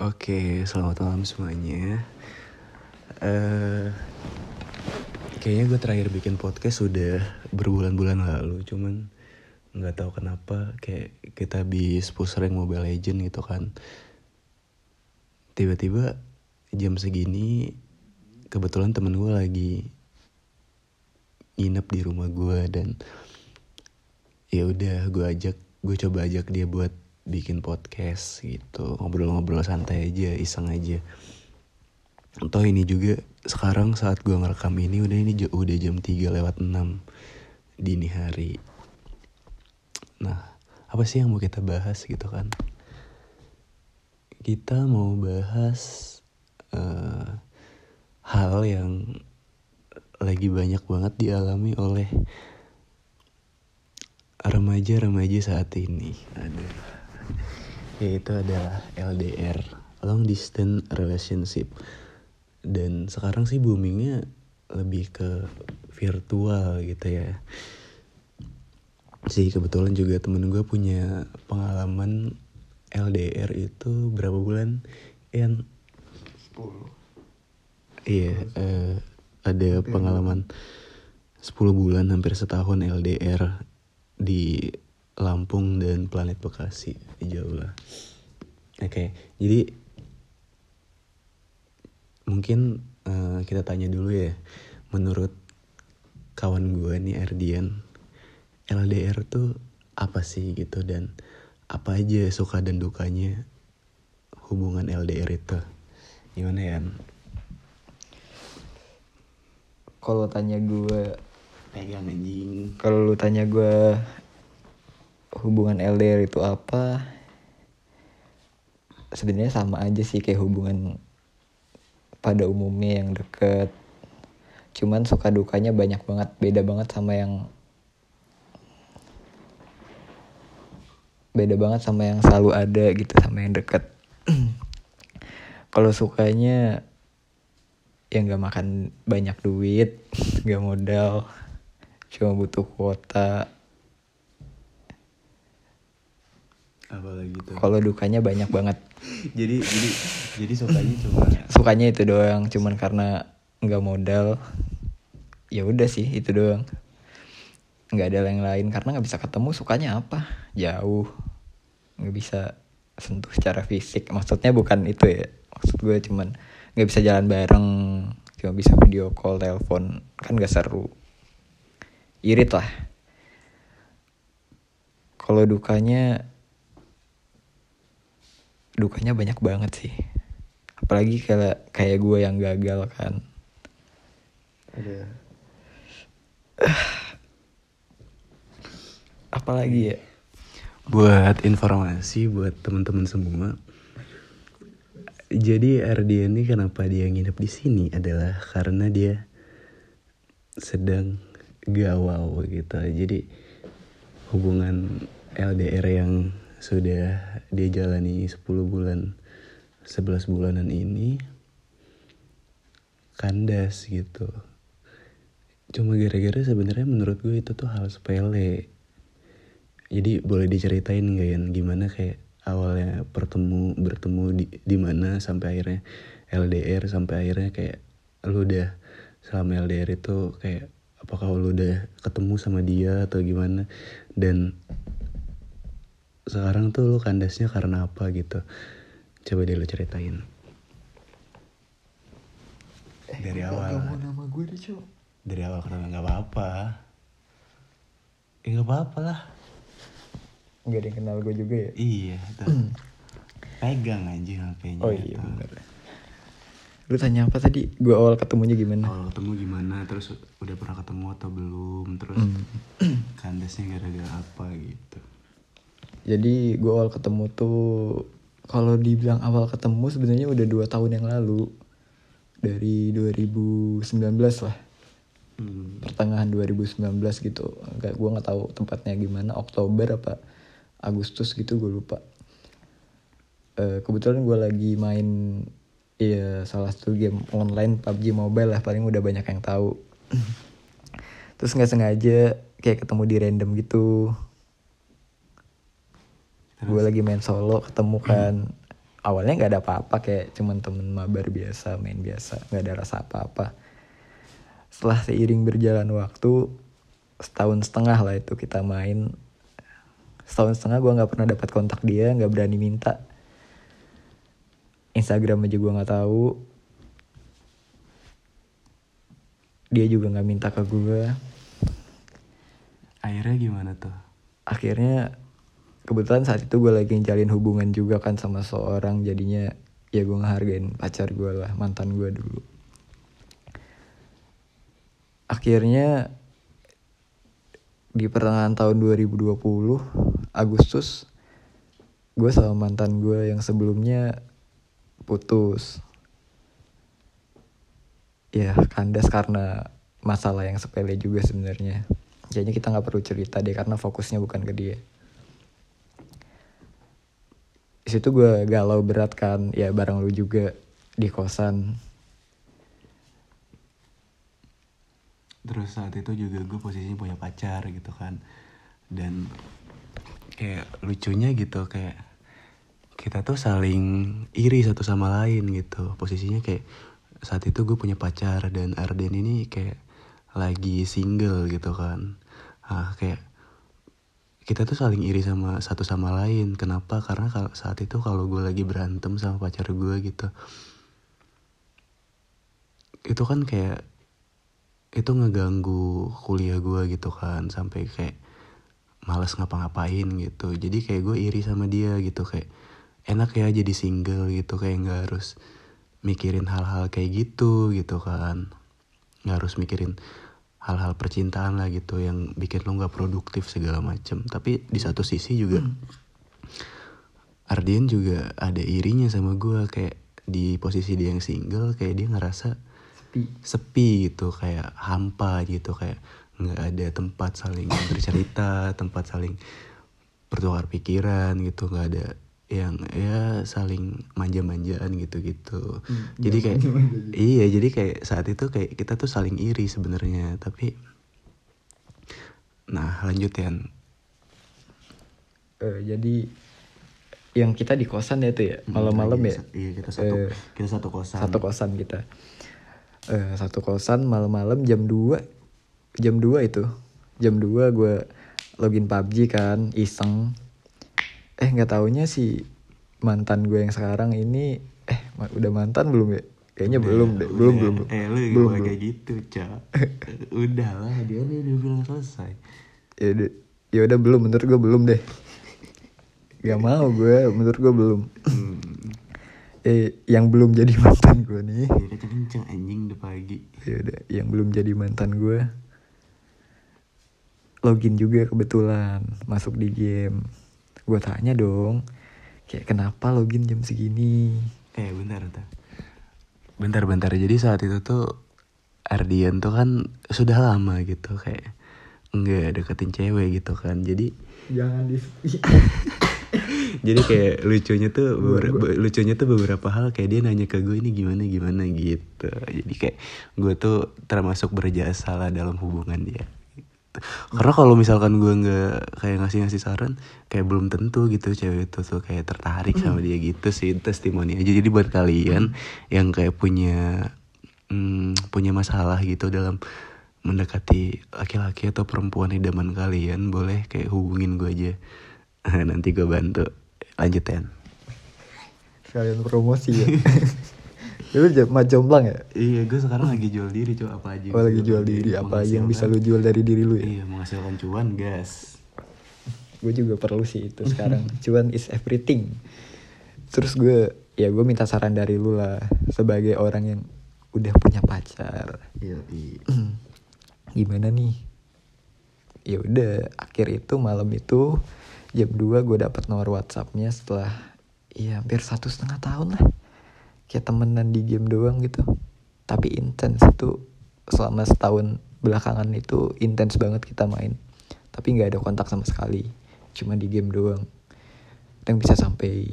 Oke, selamat malam semuanya. eh kayaknya gue terakhir bikin podcast sudah berbulan-bulan lalu, cuman nggak tahu kenapa kayak kita habis push Mobile Legend gitu kan. Tiba-tiba jam segini kebetulan temen gue lagi nginep di rumah gue dan ya udah gue ajak gue coba ajak dia buat bikin podcast gitu ngobrol-ngobrol santai aja iseng aja Toh ini juga sekarang saat gue ngerekam ini udah ini udah jam 3 lewat 6 dini hari nah apa sih yang mau kita bahas gitu kan kita mau bahas eh, hal yang lagi banyak banget dialami oleh remaja-remaja saat ini. Aduh. Yaitu adalah LDR, long distance relationship. Dan sekarang sih boomingnya lebih ke virtual gitu ya. Sih kebetulan juga temen gue punya pengalaman LDR itu berapa bulan? Yang 10 Iya, eh, ada pengalaman 10 bulan hampir setahun LDR di Lampung dan Planet Bekasi jauh lah. Oke, jadi mungkin eh, kita tanya dulu ya, menurut kawan gue nih Erdian, LDR tuh apa sih gitu dan apa aja suka dan dukanya hubungan LDR itu? Gimana ya? Kalau tanya gue Pegang anjing. Kalau lu tanya gue Hubungan LDR itu apa? Sebenarnya sama aja sih kayak hubungan Pada umumnya yang deket. Cuman suka dukanya banyak banget Beda banget sama yang Beda banget sama yang selalu ada gitu Sama yang deket. Kalau sukanya ya nggak makan banyak duit nggak modal cuma butuh kuota Apalagi tuh. kalau dukanya banyak banget. Jadi jadi jadi sukanya cuma sukanya itu doang cuman karena nggak modal ya udah sih itu doang. Nggak ada yang lain karena nggak bisa ketemu sukanya apa? Jauh. Nggak bisa sentuh secara fisik. Maksudnya bukan itu ya maksud gue cuman nggak bisa jalan bareng cuma bisa video call telepon kan gak seru. Irit lah. Kalau dukanya dukanya banyak banget sih apalagi kayak kayak gue yang gagal kan ada apalagi ya buat informasi buat teman-teman semua. Jadi Ardian ini kenapa dia nginep di sini adalah karena dia sedang galau gitu. Jadi hubungan LDR yang sudah dia jalani 10 bulan 11 bulanan ini kandas gitu. Cuma gara-gara sebenarnya menurut gue itu tuh hal sepele. Jadi boleh diceritain gak ya gimana kayak awalnya bertemu bertemu di di mana sampai akhirnya LDR sampai akhirnya kayak lu udah selama LDR itu kayak apakah lu udah ketemu sama dia atau gimana dan sekarang tuh lu kandasnya karena apa gitu? Coba deh lu ceritain. Dari awal. nama gue deh cok? Dari awal kenapa nggak apa-apa? Ya nggak apa-apa lah. Nggak ada yang kenal gue juga ya? Iya. Pegang anjing HP-nya. oh iya bener. Lu tanya apa tadi? Gue awal ketemunya gimana? Awal ketemu gimana, terus udah pernah ketemu atau belum, terus Hmm. kandasnya gara-gara apa gitu. Jadi gue awal ketemu tuh kalau dibilang awal ketemu sebenarnya udah dua tahun yang lalu. Dari 2019 lah. Hmm. pertengahan 2019 gitu. Nggak gue nggak tahu tempatnya gimana. Oktober apa Agustus gitu gue lupa. Eh, kebetulan gue lagi main ya salah satu game online PUBG Mobile lah. Paling udah banyak yang tahu. Terus nggak sengaja kayak ketemu di random gitu gue lagi main solo ketemu kan. Awalnya nggak ada apa-apa kayak cuman temen mabar biasa main biasa nggak ada rasa apa-apa. Setelah seiring berjalan waktu setahun setengah lah itu kita main. Setahun setengah gue nggak pernah dapat kontak dia nggak berani minta. Instagram aja gue nggak tahu. Dia juga nggak minta ke gue akhirnya gimana tuh? Akhirnya kebetulan saat itu gue lagi jalin hubungan juga kan sama seorang jadinya ya gue ngehargain pacar gue lah mantan gue dulu. Akhirnya di pertengahan tahun 2020 Agustus gue sama mantan gue yang sebelumnya putus. Ya kandas karena masalah yang sepele juga sebenarnya. Jadinya kita nggak perlu cerita deh karena fokusnya bukan ke dia di situ gue galau berat kan. Ya bareng lu juga di kosan. Terus saat itu juga gue posisinya punya pacar gitu kan. Dan kayak lucunya gitu kayak kita tuh saling iri satu sama lain gitu. Posisinya kayak saat itu gue punya pacar dan Arden ini kayak lagi single gitu kan. Ah kayak kita tuh saling iri sama satu sama lain. Kenapa? Karena saat itu kalau gue lagi berantem sama pacar gue gitu itu kan kayak itu ngeganggu kuliah gue gitu kan sampai kayak males ngapa-ngapain gitu. Jadi kayak gue iri sama dia gitu kayak enak ya jadi single gitu kayak nggak harus mikirin hal-hal kayak gitu gitu kan. Nggak harus mikirin hal-hal percintaan lah gitu yang bikin lo nggak produktif segala macem. Tapi di satu sisi juga Ardian juga ada irinya sama gue kayak di posisi dia yang single kayak dia ngerasa sepi. Sepi gitu kayak hampa gitu. Kayak nggak ada tempat saling bercerita tempat saling bertukar pikiran gitu. Nggak ada yang ya saling manja-manjaan gitu-gitu. Jadi kayak iya jadi kayak saat itu kayak kita tuh saling iri sebenarnya tapi nah lanjut ya Eh, jadi yang kita di kosan ya tuh ya malam-malam ya? iya kita satu Eh, kita satu kosan. satu kosan kita. Eh satu kosan malam-malam jam 2 jam 2 itu. Jam 2 gue login PUBG kan iseng eh nggak taunya si mantan gue yang sekarang ini eh ma- udah mantan belum ya? Kayaknya belum deh belum Udah. belum belum. Eh lu belum, kayak gitu cak. Udah lah dia udah, udah bilang selesai. Ya udah ya udah belum menurut gue belum deh. Gak mau gue menurut gue belum. Hmm. eh yang belum jadi mantan gue nih. Dia kenceng anjing udah pagi. Ya udah yang belum jadi mantan gue login juga kebetulan masuk di game gue tanya dong kayak kenapa login jam segini? Eh bentar bentar. Bentar bentar. Jadi saat itu tuh Ardian tuh kan Sudah lama gitu Kayak Nggak deketin cewek gitu kan. Jadi jangan di Jadi kayak lucunya tuh beberapa, Lucunya tuh beberapa hal. Kayak dia nanya ke gue ini gimana gimana? gitu. Jadi kayak Gue tuh termasuk berjasa lah Dalam hubungan dia karena kalau misalkan gue nggak kayak ngasih-ngasih saran kayak belum tentu gitu cewek itu tuh kayak tertarik sama dia gitu sih testimoni aja. Jadi buat kalian yang kayak punya hmm, punya masalah gitu dalam mendekati laki-laki atau perempuan idaman kalian boleh kayak hubungin gue aja. Nanti gue bantu. Lanjut ya sekalian promosi ya lu jam jomblang ya? Iya gue sekarang lagi jual diri coba apa aja oh lagi jual diri. Apa aja yang bisa lu jual dari diri lu ya? Iya menghasilkan cuan gas gue juga perlu sih itu sekarang. Cuan is everything. Terus gue ya gue minta saran dari lu lah. Sebagai orang yang udah punya pacar. Iya iya. Gimana nih? Ya udah akhir itu malam itu jam 2 gue dapet nomor WhatsAppnya setelah ya hampir satu setengah tahun lah kayak temenan di game doang gitu tapi intens itu selama setahun belakangan itu intens banget kita main tapi nggak ada kontak sama sekali cuma di game doang yang bisa sampai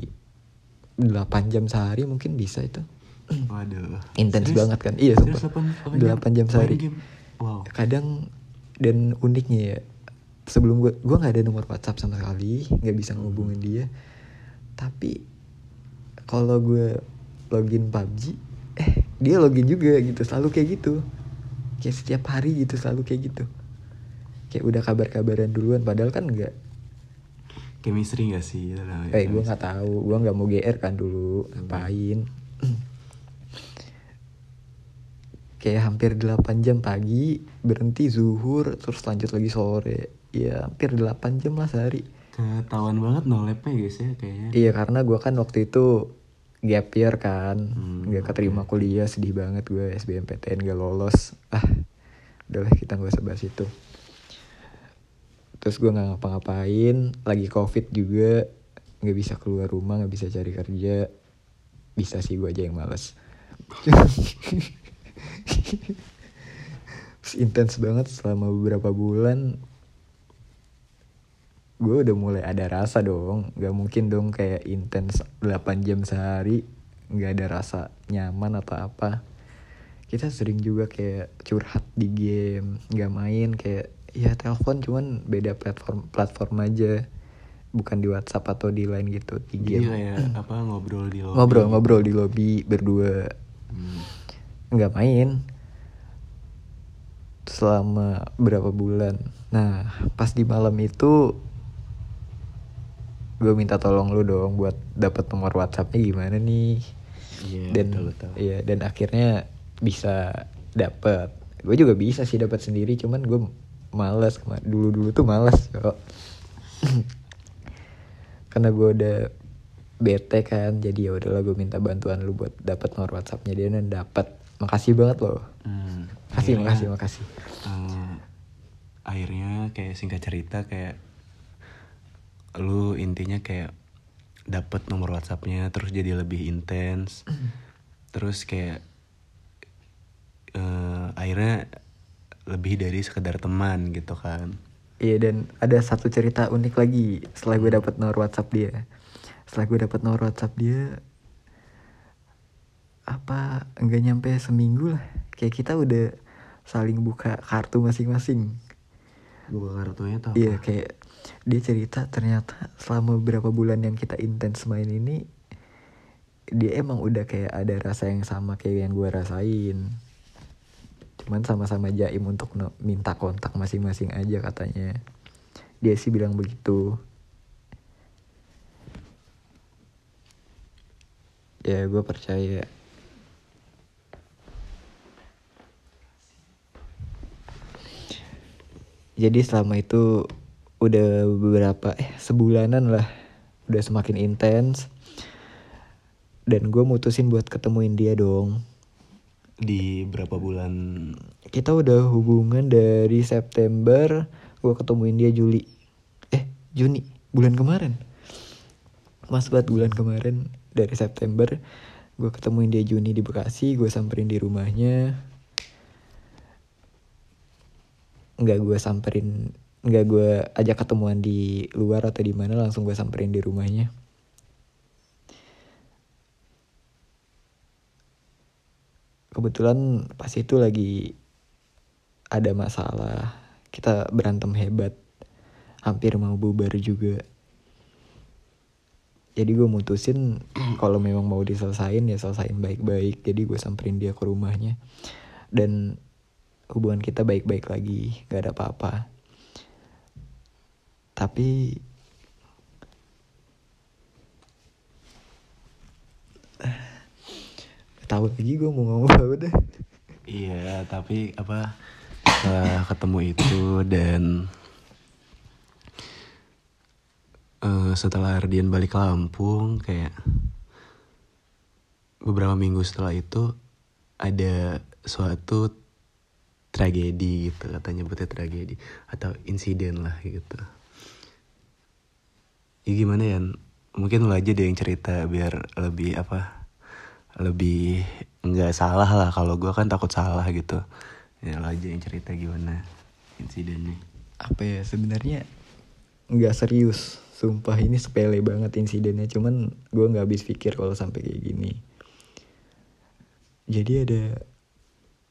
8 jam sehari mungkin bisa itu Waduh. Intens banget kan? Iya, Serius sumpah. 8, 8 jam sehari. Wow. kadang dan uniknya ya sebelum gue gue nggak ada nomor WhatsApp sama sekali nggak bisa ngehubungin dia tapi kalau gue login PUBG eh dia login juga gitu selalu kayak gitu. Kayak setiap hari gitu selalu kayak gitu. Kayak udah kabar-kabaran duluan padahal kan enggak chemistry gak sih? Itu namanya eh gue nggak tahu gue nggak mau GR kan dulu ngapain? Kayak hampir 8 jam pagi berhenti zuhur terus lanjut lagi sore. Ya hampir 8 jam lah sehari. Ketahuan banget no labnya guys ya kayaknya. Iya karena gue kan waktu itu gap year kan. Hmm, nggak keterima kuliah sedih banget gue SBMPTN gak lolos. Ah udahlah kita gak usah bahas itu. Terus gue nggak ngapa-ngapain lagi covid juga nggak bisa keluar rumah nggak bisa cari kerja. Bisa sih gue aja yang males. Intens banget selama beberapa bulan gue udah mulai ada rasa dong. Nggak mungkin dong kayak intens 8 jam sehari nggak ada rasa nyaman atau apa. Kita sering juga kayak curhat di game nggak main kayak ya telepon cuman beda platform platform aja. Bukan di WhatsApp atau di lain gitu di Jadi game. kayak apa ngobrol di lobby. Ngobrol ngobrol di lobby berdua. Hmm. nggak main. Selama berapa bulan. Nah pas di malam itu gue minta tolong lu dong buat dapat nomor WhatsAppnya gimana nih. Iya, dan betul, betul. iya dan akhirnya bisa dapet. Gue juga bisa sih dapat sendiri cuman gue males dulu dulu tuh males kok karena gue udah bete kan jadi ya udahlah gue minta bantuan lu buat dapat nomor WhatsAppnya dia dan dapat makasih banget loh. Hmm. makasih Akhirnya, makasih makasih. eh, akhirnya kayak singkat cerita kayak lu intinya kayak dapet nomor WhatsAppnya terus jadi lebih intens. Terus kayak eh, akhirnya lebih dari sekedar teman gitu kan. Iya dan ada satu cerita unik lagi setelah gue dapet nomor WhatsApp dia. Setelah gue dapet nomor WhatsApp dia, apa nggak nyampe seminggu lah, kayak kita udah saling buka kartu masing-masing. buka kartunya tuh Iya kayak dia cerita ternyata selama beberapa bulan yang kita intens main ini, dia emang udah kayak ada rasa yang sama kayak yang gue rasain. Cuman sama-sama jaim untuk minta kontak masing-masing aja katanya. Dia sih bilang begitu. Ya gue percaya. Jadi selama itu udah beberapa eh sebulanan lah. Udah semakin intens. Dan gue mutusin buat ketemuin dia dong. Di berapa bulan? Kita udah hubungan dari September gue ketemuin dia Juli. Eh Juni bulan kemarin. Mas banget bulan kemarin dari September gue ketemuin dia Juni di Bekasi gue samperin di rumahnya. Nggak gue samperin nggak gue ajak ketemuan di luar atau di mana langsung gue samperin di rumahnya. Kebetulan pas itu lagi ada masalah kita berantem hebat hampir mau bubar juga. Jadi gue mutusin kalau memang mau diselesain ya selesain baik-baik. Jadi gue samperin dia ke rumahnya. Dan hubungan kita baik-baik lagi gak ada apa-apa tapi tahu lagi gue mau ngomong apa udah Iya, tapi apa setelah ketemu itu dan eh, setelah Ardian balik ke Lampung kayak beberapa minggu setelah itu ada suatu tragedi gitu katanya nyebutnya tragedi atau insiden lah gitu. Ya gimana ya? Mungkin lo aja deh yang cerita biar lebih apa? lebih nggak salah lah. Kalau gue kan takut salah gitu. Ya lo aja yang cerita gimana insidennya. Apa ya? Sebenarnya nggak serius. Sumpah ini sepele banget insidennya. Cuman gue nggak habis pikir kalau sampai kayak gini. Jadi ada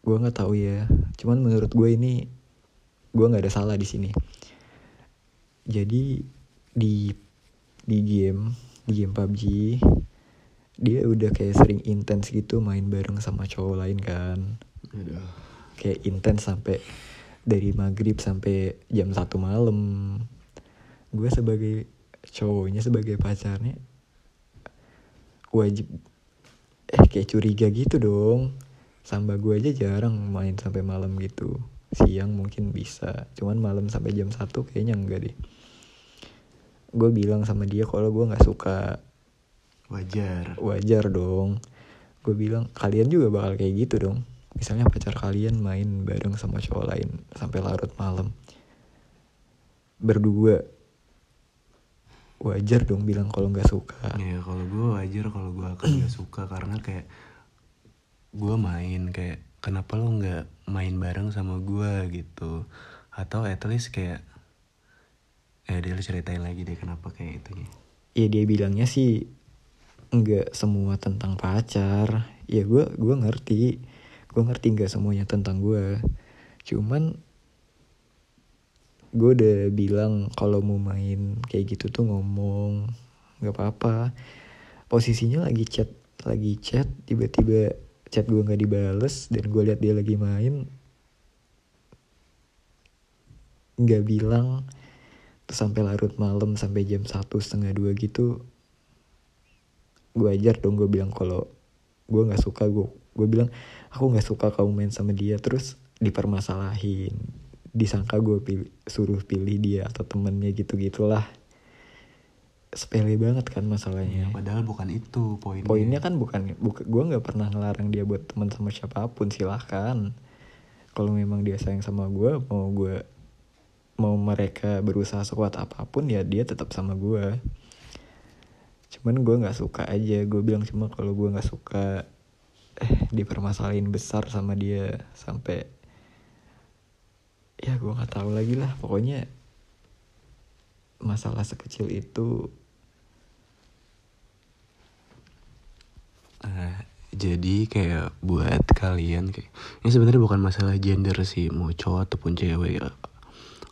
gue nggak tahu ya. Cuman menurut gue ini gue nggak ada salah di sini. Jadi di di game di game PUBG dia udah kayak sering intens gitu main bareng sama cowok lain kan. Aduh. kayak intens sampai dari maghrib sampai jam satu malam. Gue sebagai cowoknya sebagai pacarnya wajib eh kayak curiga gitu dong. Sama gue aja jarang main sampai malam gitu. Siang mungkin bisa cuman malam sampai jam satu kayaknya enggak deh gue bilang sama dia kalau gue nggak suka Wajar. wajar dong. Gue bilang kalian juga bakal kayak gitu dong. Misalnya pacar kalian main bareng sama cowok lain sampai larut malam. Berdua. Wajar dong bilang kalau nggak suka. Ya kalau gue wajar kalau gue akan gak suka karena kayak gue main kayak kenapa lo nggak main bareng sama gue gitu? Atau at least kayak eh dia ceritain lagi deh kenapa kayak itunya ya. Dia bilangnya sih nggak semua tentang pacar. Ya gue gua ngerti. Gue ngerti nggak semuanya tentang gue cuman gue udah bilang kalau mau main kayak gitu tuh ngomong nggak apa-apa. Posisinya lagi chat lagi chat tiba-tiba chat gue nggak dibales dan gue lihat dia lagi main nggak bilang terus sampai larut malam sampai jam satu setengah dua gitu gue ajar dong gue bilang kalau gue nggak suka gue gue bilang aku nggak suka kamu main sama dia. Terus dipermasalahin disangka gue pilih, suruh pilih dia atau temennya gitu gitulah. Sepele banget kan ya, masalahnya padahal bukan itu poinnya. Poinnya kan bukan buka, gue nggak pernah ngelarang dia buat teman sama siapa pun silahkan kalau memang dia sayang sama gue mau gue mau mereka berusaha sekuat apa pun ya dia tetap sama gue cuman gue nggak suka aja gue bilang cuma kalau gue nggak suka eh dipermasalahin besar sama dia sampai ya gue nggak tahu lagi lah pokoknya masalah sekecil itu Ah, jadi kayak buat kalian kayak ini sebenarnya bukan masalah gender sih mau cowok ataupun cewek.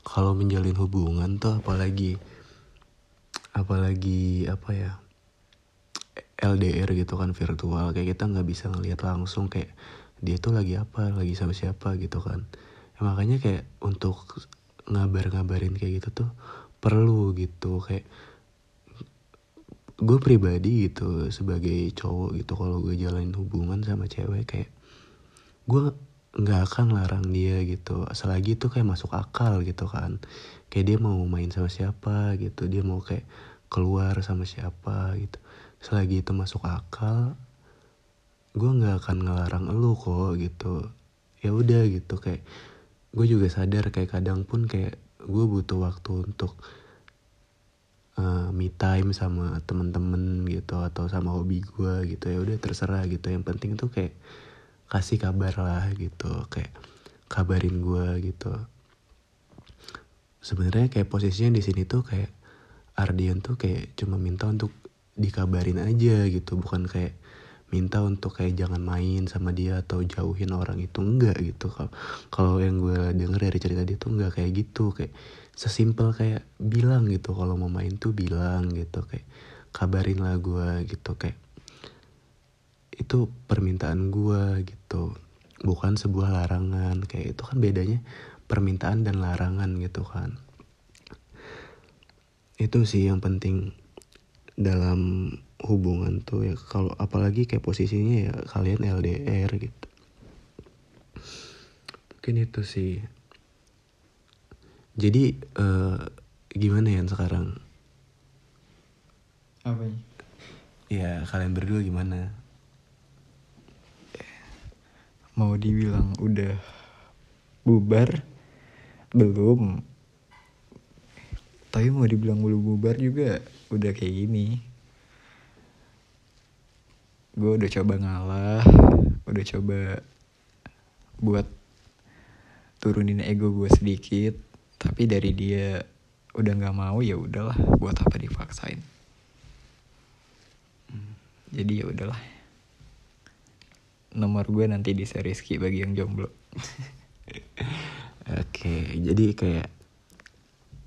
Kalau menjalin hubungan tuh apalagi apalagi apa ya LDR gitu kan virtual. Kayak kita nggak bisa ngelihat langsung kayak dia tuh lagi apa lagi sama siapa gitu kan. Ya, makanya kayak untuk ngabar-ngabarin kayak gitu tuh perlu gitu. Kayak gue pribadi gitu sebagai cowok gitu kalau gue jalanin hubungan sama cewek kayak gue nggak akan larang dia gitu. Selagi itu kayak masuk akal gitu kan. Kayak dia mau main sama siapa gitu. Dia mau kayak keluar sama siapa gitu. Selagi itu masuk akal gue nggak akan ngelarang elu kok gitu. Ya udah gitu kayak gue juga sadar kayak kadang pun kayak gue butuh waktu untuk uh, me time sama temen-temen gitu atau sama hobi gue gitu. Ya udah terserah gitu. Yang penting tuh kayak kasih kabar lah gitu kayak kabarin gue gitu. Sebenarnya kayak posisinya di sini tuh kayak Ardian tuh kayak cuma minta untuk dikabarin aja gitu bukan kayak minta untuk kayak jangan main sama dia atau jauhin orang itu enggak gitu. Kalau kalau yang gue denger dari cerita dia tuh enggak kayak gitu kayak sesimpel kayak bilang gitu kalau mau main tuh bilang gitu kayak kabarin lah gue gitu kayak itu permintaan gue gitu. Bukan sebuah larangan. Kayak itu kan bedanya permintaan dan larangan gitu kan. Itu sih yang penting dalam hubungan tuh ya. Kalau apalagi kayak posisinya ya kalian LDR gitu. Mungkin itu sih. Jadi uh, gimana ya sekarang? Apa ya kalian berdua gimana mau dibilang udah bubar? Belum. Tapi mau dibilang belum bubar juga udah kayak gini. Gue udah coba ngalah udah coba buat turunin ego gue sedikit. Tapi dari dia udah nggak mau ya udahlah buat apa dipaksain. Jadi ya udahlah nomor gue nanti di Rizky bagi yang jomblo. Oke jadi kayak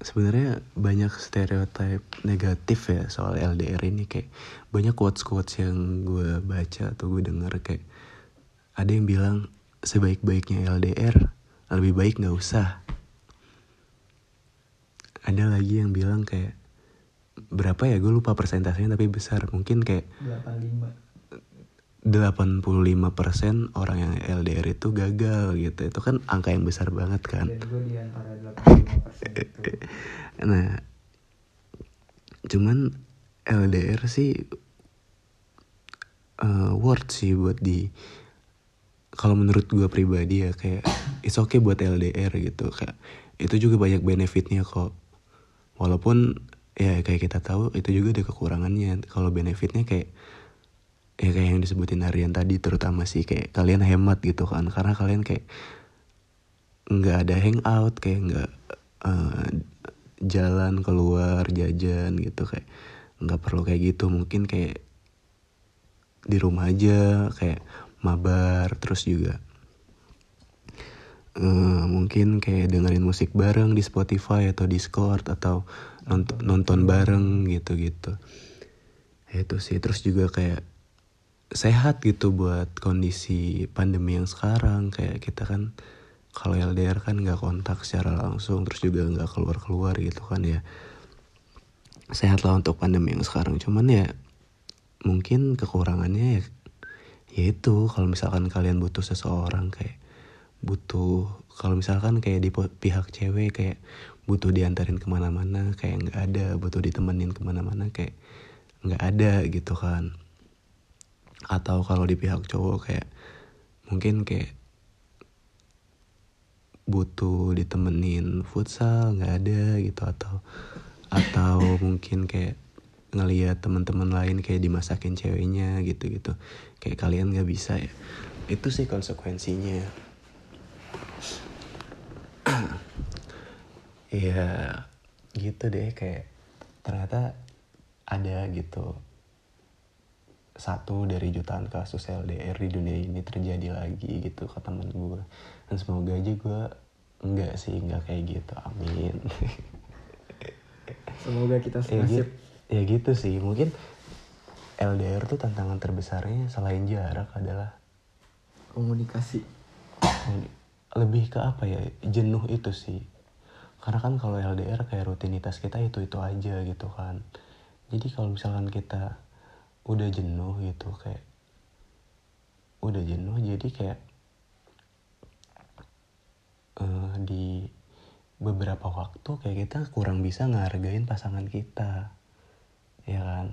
sebenarnya banyak stereotip negatif ya soal LDR ini kayak banyak quotes quotes yang gue baca atau gue denger kayak ada yang bilang sebaik-baiknya LDR lebih baik nggak usah. Ada lagi yang bilang kayak berapa ya? Gue lupa persentasenya tapi besar. Mungkin kayak 85% orang yang LDR itu gagal gitu. Itu kan angka yang besar banget kan. Gue di antara 85% itu. Nah cuman LDR sih uh, worth sih buat di kalau menurut gue pribadi ya kayak it's okay buat LDR gitu. Kayak itu juga banyak benefitnya kok. Walaupun ya kayak kita tahu itu juga ada kekurangannya. Kalau benefitnya kayak ya kayak yang disebutin Aryan tadi terutama sih kayak kalian hemat gitu kan. Karena kalian kayak nggak ada hangout kayak nggak uh, jalan keluar jajan gitu kayak nggak perlu kayak gitu. Mungkin kayak di rumah aja kayak mabar terus juga uh, mungkin kayak dengerin musik bareng di Spotify atau Discord atau nonton nonton bareng gitu gitu itu sih. Terus juga kayak sehat gitu buat kondisi pandemi yang sekarang. Kayak kita kan kalau LDR kan nggak kontak secara langsung terus juga nggak keluar keluar gitu kan ya. Sehat lah untuk pandemi yang sekarang. Cuman ya mungkin kekurangannya ya yaitu kalau misalkan kalian butuh seseorang kayak butuh kalau misalkan kayak di pihak cewek kayak butuh diantarin ke mana-mana kayak nggak ada butuh ditemenin ke mana-mana kayak nggak ada gitu kan atau kalau di pihak cowok kayak mungkin kayak butuh ditemenin futsal nggak ada gitu. Atau atau mungkin kayak ngelihat teman-teman lain kayak dimasakin ceweknya gitu gitu kayak kalian nggak bisa ya. Itu sih konsekuensinya. Ya gitu deh kayak ternyata ada gitu satu dari jutaan kasus LDR di dunia ini terjadi lagi gitu ke temen gue dan semoga aja gue enggak sih enggak kayak gitu. Amin. Semoga kita ya, senasib gitu, ya gitu sih. Mungkin LDR tuh tantangan terbesarnya selain jarak adalah komunikasi. Lebih ke apa ya? Jenuh itu sih. Karena kan kalau LDR kayak rutinitas kita itu itu aja gitu kan. Jadi kalau misalkan kita udah jenuh gitu kayak udah jenuh jadi kayak uh, di beberapa waktu kayak kita kurang bisa ngehargain pasangan kita ya kan?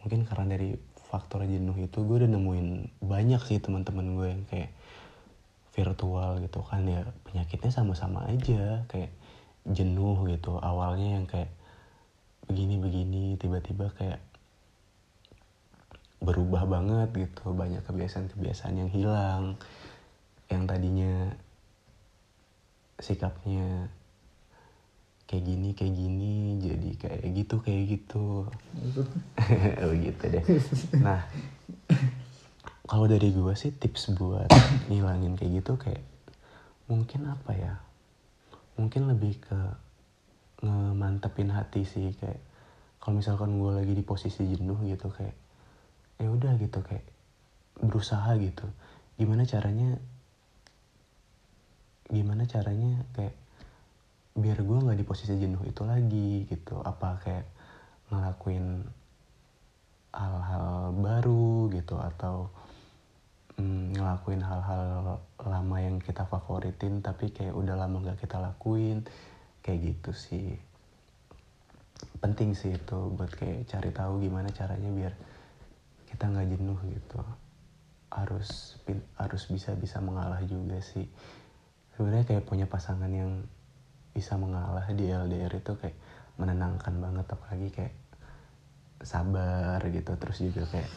Mungkin karena dari faktor jenuh itu gue udah nemuin banyak sih teman-teman gue yang kayak virtual gitu kan ya penyakitnya sama-sama aja kayak jenuh gitu. Awalnya yang kayak begini-begini tiba-tiba kayak berubah banget gitu. Banyak kebiasaan-kebiasaan yang hilang. Yang tadinya sikapnya kayak gini kayak gini jadi kayak gitu kayak gitu. Oh gitu deh. Nah kalau dari gue sih tips buat ngilangin kayak gitu kayak mungkin apa ya? Mungkin lebih ke ngemantepin hati sih kayak kalau misalkan gue lagi di posisi jenuh gitu kayak ya udah gitu kayak berusaha gitu. Gimana caranya gimana caranya kayak biar gue nggak di posisi jenuh itu lagi gitu. Apa kayak ngelakuin hal-hal baru gitu atau mm, ngelakuin hal-hal lama yang kita favoritin tapi kayak udah lama nggak kita lakuin. Kayak gitu sih. Penting sih itu buat kayak cari tahu gimana caranya biar kita nggak jenuh gitu. Harus harus bisa bisa mengalah juga sih. Sebenarnya kayak punya pasangan yang bisa mengalah di LDR itu kayak menenangkan banget apalagi kayak sabar gitu. Terus juga kayak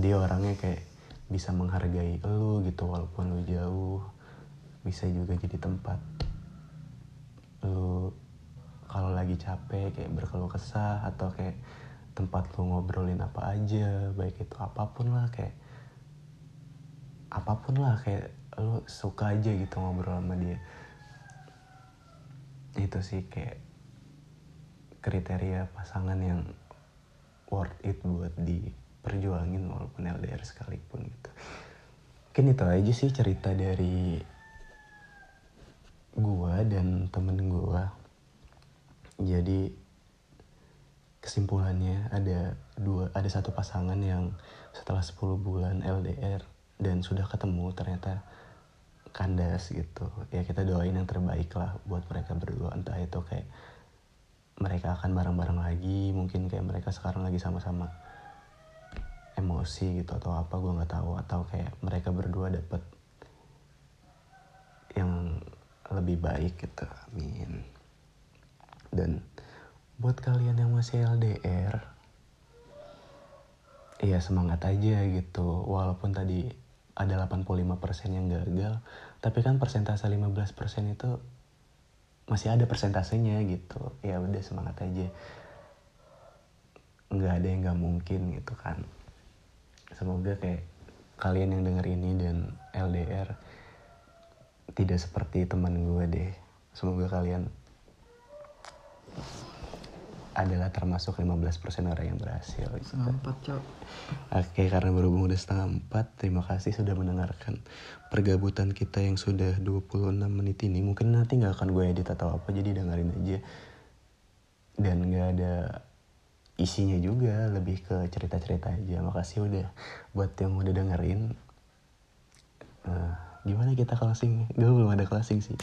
dia orangnya kayak bisa menghargai lu gitu walaupun lu jauh. Bisa juga jadi tempat lu kalau lagi capek kayak berkeluh kesah atau kayak tempat lu ngobrolin apa aja baik itu apa pun lah kayak apa pun lah kayak lu suka aja gitu ngobrol sama dia. Itu sih kayak kriteria pasangan yang worth it buat diperjuangin walaupun LDR sekalipun gitu. Mungkin itu aja sih cerita dari gua dan temen gua. Jadi kesimpulannya ada dua ada satu pasangan yang setelah 10 bulan LDR dan sudah ketemu ternyata kandas gitu. Ya kita doain yang terbaik lah buat mereka berdua. Entah itu kayak mereka akan bareng-bareng lagi mungkin kayak mereka sekarang lagi sama-sama emosi gitu atau apa gue nggak tahu. Atau kayak mereka berdua dapet yang lebih baik gitu. Amin. Dan buat kalian yang masih LDR iya semangat aja gitu. Walaupun tadi ada 85% yang gagal tapi kan persentase 15% itu masih ada persentasenya gitu. Ya udah semangat aja. Nggak ada yang nggak mungkin gitu kan. Semoga kayak kalian yang denger ini dan LDR tidak seperti teman gue deh. Semoga kalian adalah termasuk 15% orang yang berhasil gitu. setengah empat cok Oke, karena berhubung udah setengah empat, terima kasih sudah mendengarkan pergabutan kita yang sudah 26 menit ini. Mungkin nanti nggak akan gue edit atau apa, jadi dengerin aja. Dan nggak ada isinya juga, lebih ke cerita-cerita aja. Makasih udah buat yang udah dengerin. Eh, gimana kita closing? Gue belum ada closing sih.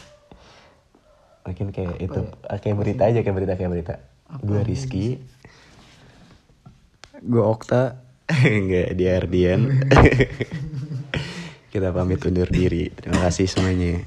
Mungkin kayak Apa itu, ya? kayak berita aja, kayak berita, kayak berita. Gue Rizky. gue Okta Enggak, dia Ardian. Kita pamit undur diri. Terima kasih semuanya.